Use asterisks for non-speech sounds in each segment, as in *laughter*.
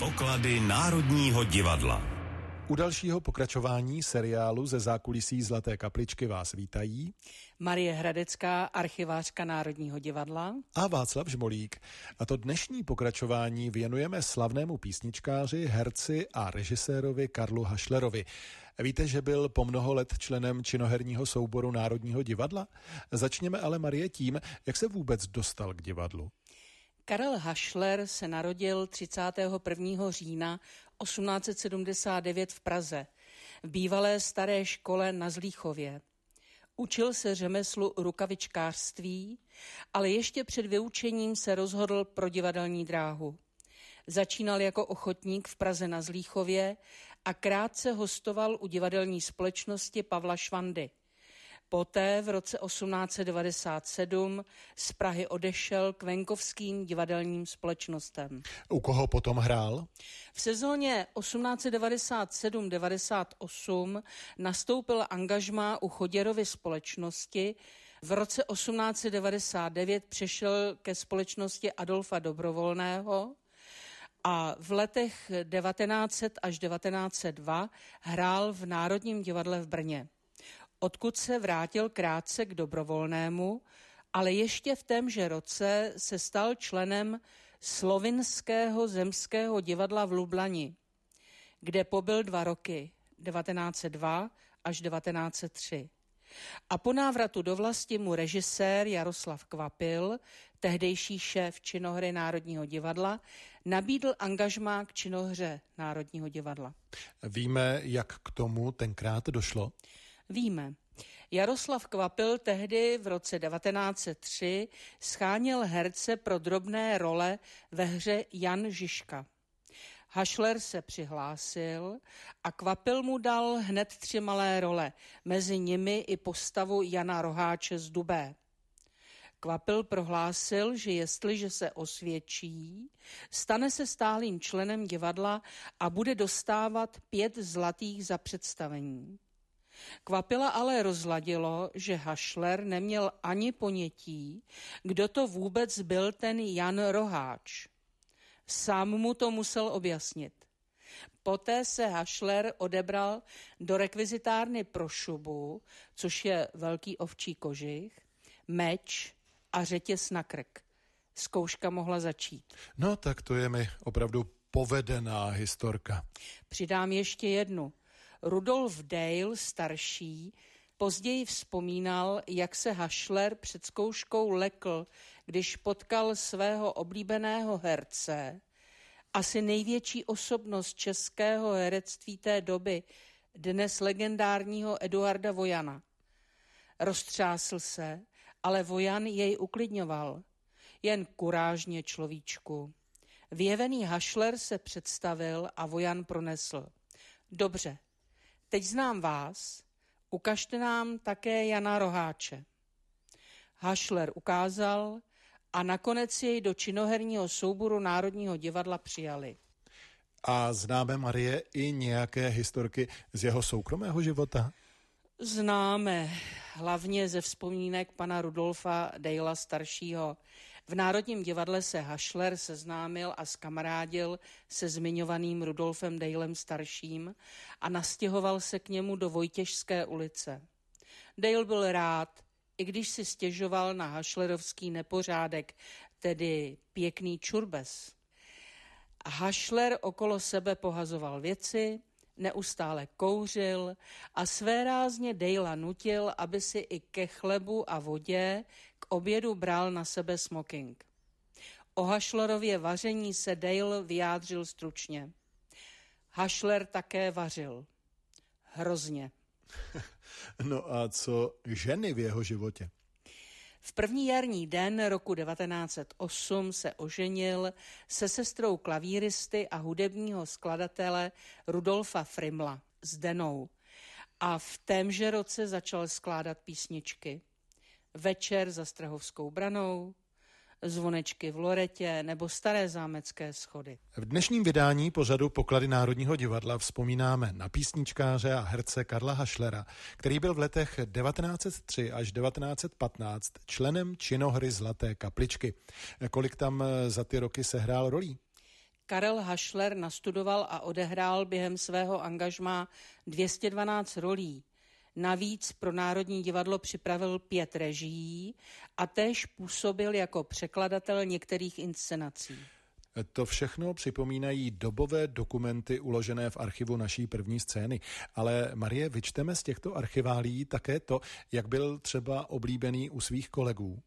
Poklady Národního divadla. U dalšího pokračování seriálu ze zákulisí Zlaté kapličky vás vítají Marie Hradecká, archivářka Národního divadla a Václav Žmolík. A to dnešní pokračování věnujeme slavnému písničkáři, herci a režisérovi Karlu Hašlerovi. Víte, že byl po mnoho let členem činoherního souboru Národního divadla? Začněme ale Marie tím, jak se vůbec dostal k divadlu. Karel Hašler se narodil 31. října 1879 v Praze, v bývalé staré škole na Zlíchově. Učil se řemeslu rukavičkářství, ale ještě před vyučením se rozhodl pro divadelní dráhu. Začínal jako ochotník v Praze na Zlíchově a krátce hostoval u divadelní společnosti Pavla Švandy. Poté v roce 1897 z Prahy odešel k venkovským divadelním společnostem. U koho potom hrál? V sezóně 1897-98 nastoupil angažmá u Choděrovy společnosti. V roce 1899 přešel ke společnosti Adolfa Dobrovolného a v letech 1900 až 1902 hrál v Národním divadle v Brně odkud se vrátil krátce k dobrovolnému, ale ještě v témže roce se stal členem Slovinského zemského divadla v Lublani, kde pobyl dva roky, 1902 až 1903. A po návratu do vlasti mu režisér Jaroslav Kvapil, tehdejší šéf činohry Národního divadla, nabídl angažmá k činohře Národního divadla. Víme, jak k tomu tenkrát došlo? Víme. Jaroslav Kvapil tehdy v roce 1903 scháněl herce pro drobné role ve hře Jan Žižka. Hašler se přihlásil a Kvapil mu dal hned tři malé role, mezi nimi i postavu Jana Roháče z Dubé. Kvapil prohlásil, že jestliže se osvědčí, stane se stálým členem divadla a bude dostávat pět zlatých za představení. Kvapila ale rozladilo, že Hašler neměl ani ponětí, kdo to vůbec byl ten Jan Roháč. Sám mu to musel objasnit. Poté se Hašler odebral do rekvizitárny pro šubu, což je velký ovčí kožich, meč a řetěz na krk. Zkouška mohla začít. No tak to je mi opravdu povedená historka. Přidám ještě jednu. Rudolf Dale starší později vzpomínal, jak se Hašler před zkouškou lekl, když potkal svého oblíbeného herce, asi největší osobnost českého herectví té doby, dnes legendárního Eduarda Vojana. Roztřásl se, ale Vojan jej uklidňoval. Jen kurážně človíčku. Vyjevený Hašler se představil a Vojan pronesl. Dobře, Teď znám vás, ukažte nám také Jana Roháče. Hašler ukázal a nakonec jej do činoherního souboru Národního divadla přijali. A známe Marie i nějaké historky z jeho soukromého života? Známe, hlavně ze vzpomínek pana Rudolfa Dejla staršího. V Národním divadle se Hašler seznámil a skamarádil se zmiňovaným Rudolfem Dejlem starším a nastěhoval se k němu do Vojtěžské ulice. Dale byl rád, i když si stěžoval na hašlerovský nepořádek, tedy pěkný čurbes. Hašler okolo sebe pohazoval věci, neustále kouřil a své rázně Dejla nutil, aby si i ke chlebu a vodě obědu bral na sebe smoking. O Hašlerově vaření se Dale vyjádřil stručně. Hašler také vařil. Hrozně. *laughs* No a co ženy v jeho životě? V první jarní den roku 1908 se oženil se sestrou klavíristy a hudebního skladatele Rudolfa Frimla s Denou a v témže roce začal skládat písničky. Večer za Strahovskou branou, zvonečky v Loretě nebo staré zámecké schody. V dnešním vydání pořadu Poklady Národního divadla vzpomínáme na písničkáře a herce Karla Hašlera, který byl v letech 1903 až 1915 členem činohry Zlaté kapličky. Kolik tam za ty roky sehrál rolí? Karel Hašler nastudoval a odehrál během svého angažmá 212 rolí. Navíc pro Národní divadlo připravil pět režií a též působil jako překladatel některých inscenací. To všechno připomínají dobové dokumenty uložené v archivu naší první scény. Ale Marie, vyčteme z těchto archiválí také to, jak byl třeba oblíbený u svých kolegů.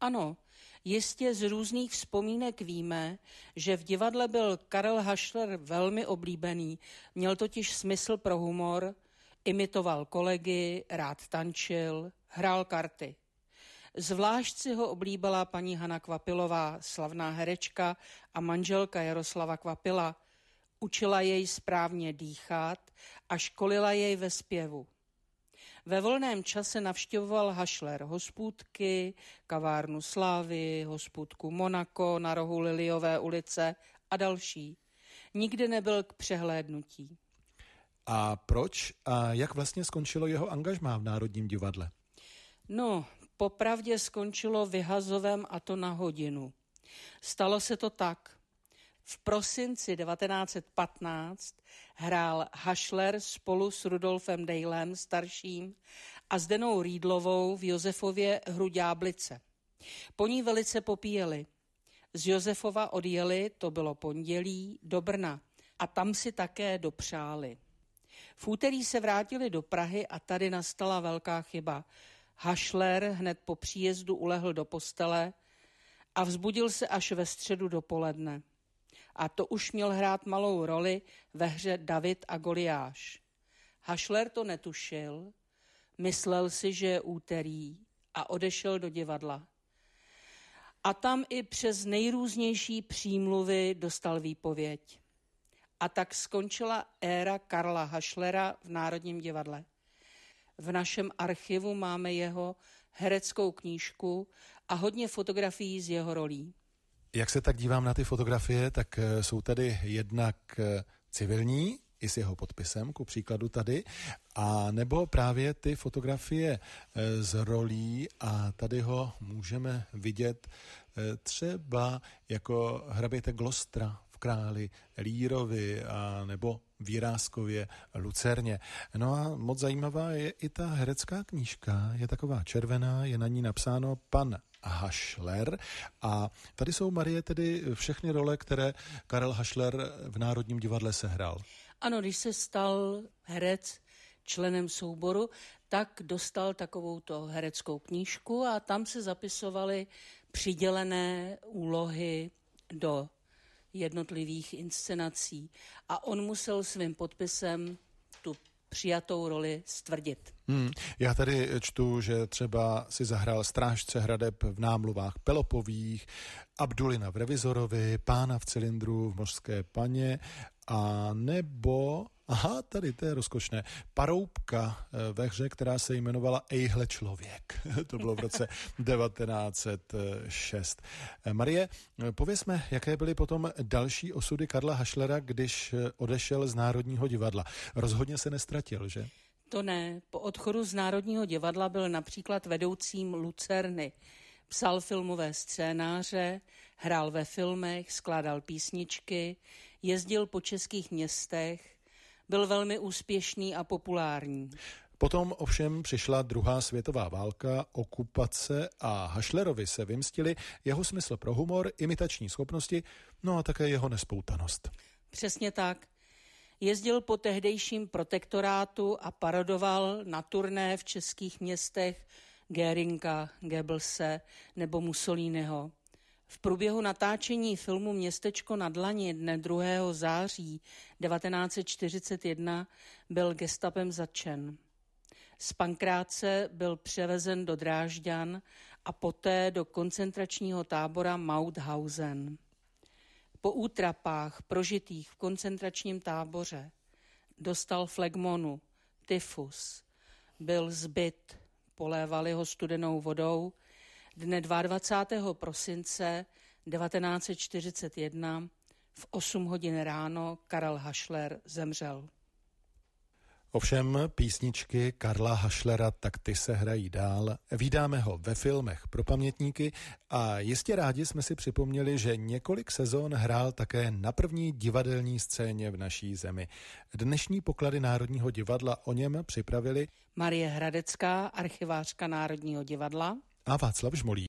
Ano, jistě z různých vzpomínek víme, že v divadle byl Karel Hašler velmi oblíbený, měl totiž smysl pro humor, imitoval kolegy, rád tančil, hrál karty. Zvlášť si ho oblíbila paní Hana Kvapilová, slavná herečka a manželka Jaroslava Kvapila. Učila jej správně dýchat a školila jej ve zpěvu. Ve volném čase navštěvoval Hašler hospůdky, kavárnu Slávy, hospůdku Monako na rohu Liliové ulice a další. Nikdy nebyl k přehlédnutí. A proč a jak vlastně skončilo jeho angažmá v Národním divadle? No, popravdě skončilo vyhazovem a to na hodinu. Stalo se to tak. V prosinci 1915 hrál Hašler spolu s Rudolfem Dejlem starším a s Denou Rýdlovou v Josefově hru Ďáblice. Po ní velice popíjeli. Z Josefova odjeli, to bylo pondělí, do Brna a tam si také dopřáli. V úterý se vrátili do Prahy a tady nastala velká chyba. Hašler hned po příjezdu ulehl do postele a vzbudil se až ve středu dopoledne. A to už měl hrát malou roli ve hře David a Goliáš. Hašler to netušil, myslel si, že je úterý a odešel do divadla. A tam i přes nejrůznější přímluvy dostal výpověď. A tak skončila éra Karla Hašlera v Národním divadle. V našem archivu máme jeho hereckou knížku a hodně fotografií z jeho rolí. Jak se tak dívám na ty fotografie, tak eh, jsou tady jednak eh, civilní, i s jeho podpisem, ku příkladu tady, a nebo právě ty fotografie eh, z rolí a tady ho můžeme vidět třeba jako hraběte Glostra králi Lírovi a nebo Výrázkově Lucerně. No a moc zajímavá je i ta herecká knížka, je taková červená, je na ní napsáno pan Hašler a tady jsou Marie tedy všechny role, které Karel Hašler v Národním divadle sehrál. Ano, když se stal herec členem souboru, tak dostal takovouto hereckou knížku a tam se zapisovaly přidělené úlohy do jednotlivých inscenací a on musel svým podpisem tu přijatou roli stvrdit. Hmm. Já tady čtu, že třeba si zahrál strážce hradeb v námluvách Pelopových, Abdulina v Revizorovi, Pána v cylindru v Mořské paně a nebo Aha, tady to je rozkošné. Paroubka eh, ve hře, která se jmenovala Ejhle člověk. *laughs* to bylo v roce *laughs* 1906. Eh, Marie, eh, pověsme, jaké byly potom další osudy Karla Hašlera, když odešel z Národního divadla. Rozhodně se nestratil, že? To ne. Po odchodu z Národního divadla byl například vedoucím Lucerny. Psal filmové scénáře, hrál ve filmech, skládal písničky, jezdil po českých městech, byl velmi úspěšný a populární. Potom ovšem přišla druhá světová válka, okupace a Hašlerovi se vymstili jeho smysl pro humor, imitační schopnosti, no a také jeho nespoutanost. Přesně tak. Jezdil po tehdejším protektorátu a parodoval na turné v českých městech Geringa, Goebbelse nebo Mussoliniho. V průběhu natáčení filmu Městečko na dlani dne 2. září 1941 byl gestapem zatčen. Z Pankráce byl převezen do Drážďan a poté do koncentračního tábora Mauthausen. Po útrapách prožitých v koncentračním táboře dostal flegmonu, tyfus, byl zbyt, polévali ho studenou vodou Dne 22. prosince 1941 v 8 hodin ráno Karel Hašler zemřel. Ovšem písničky Karla Hašlera tak ty se hrají dál. Vídáme ho ve filmech pro pamětníky a jistě rádi jsme si připomněli, že několik sezón hrál také na první divadelní scéně v naší zemi. Dnešní poklady Národního divadla o něm připravili Marie Hradecká, archivářka Národního divadla a Václav Žmolí.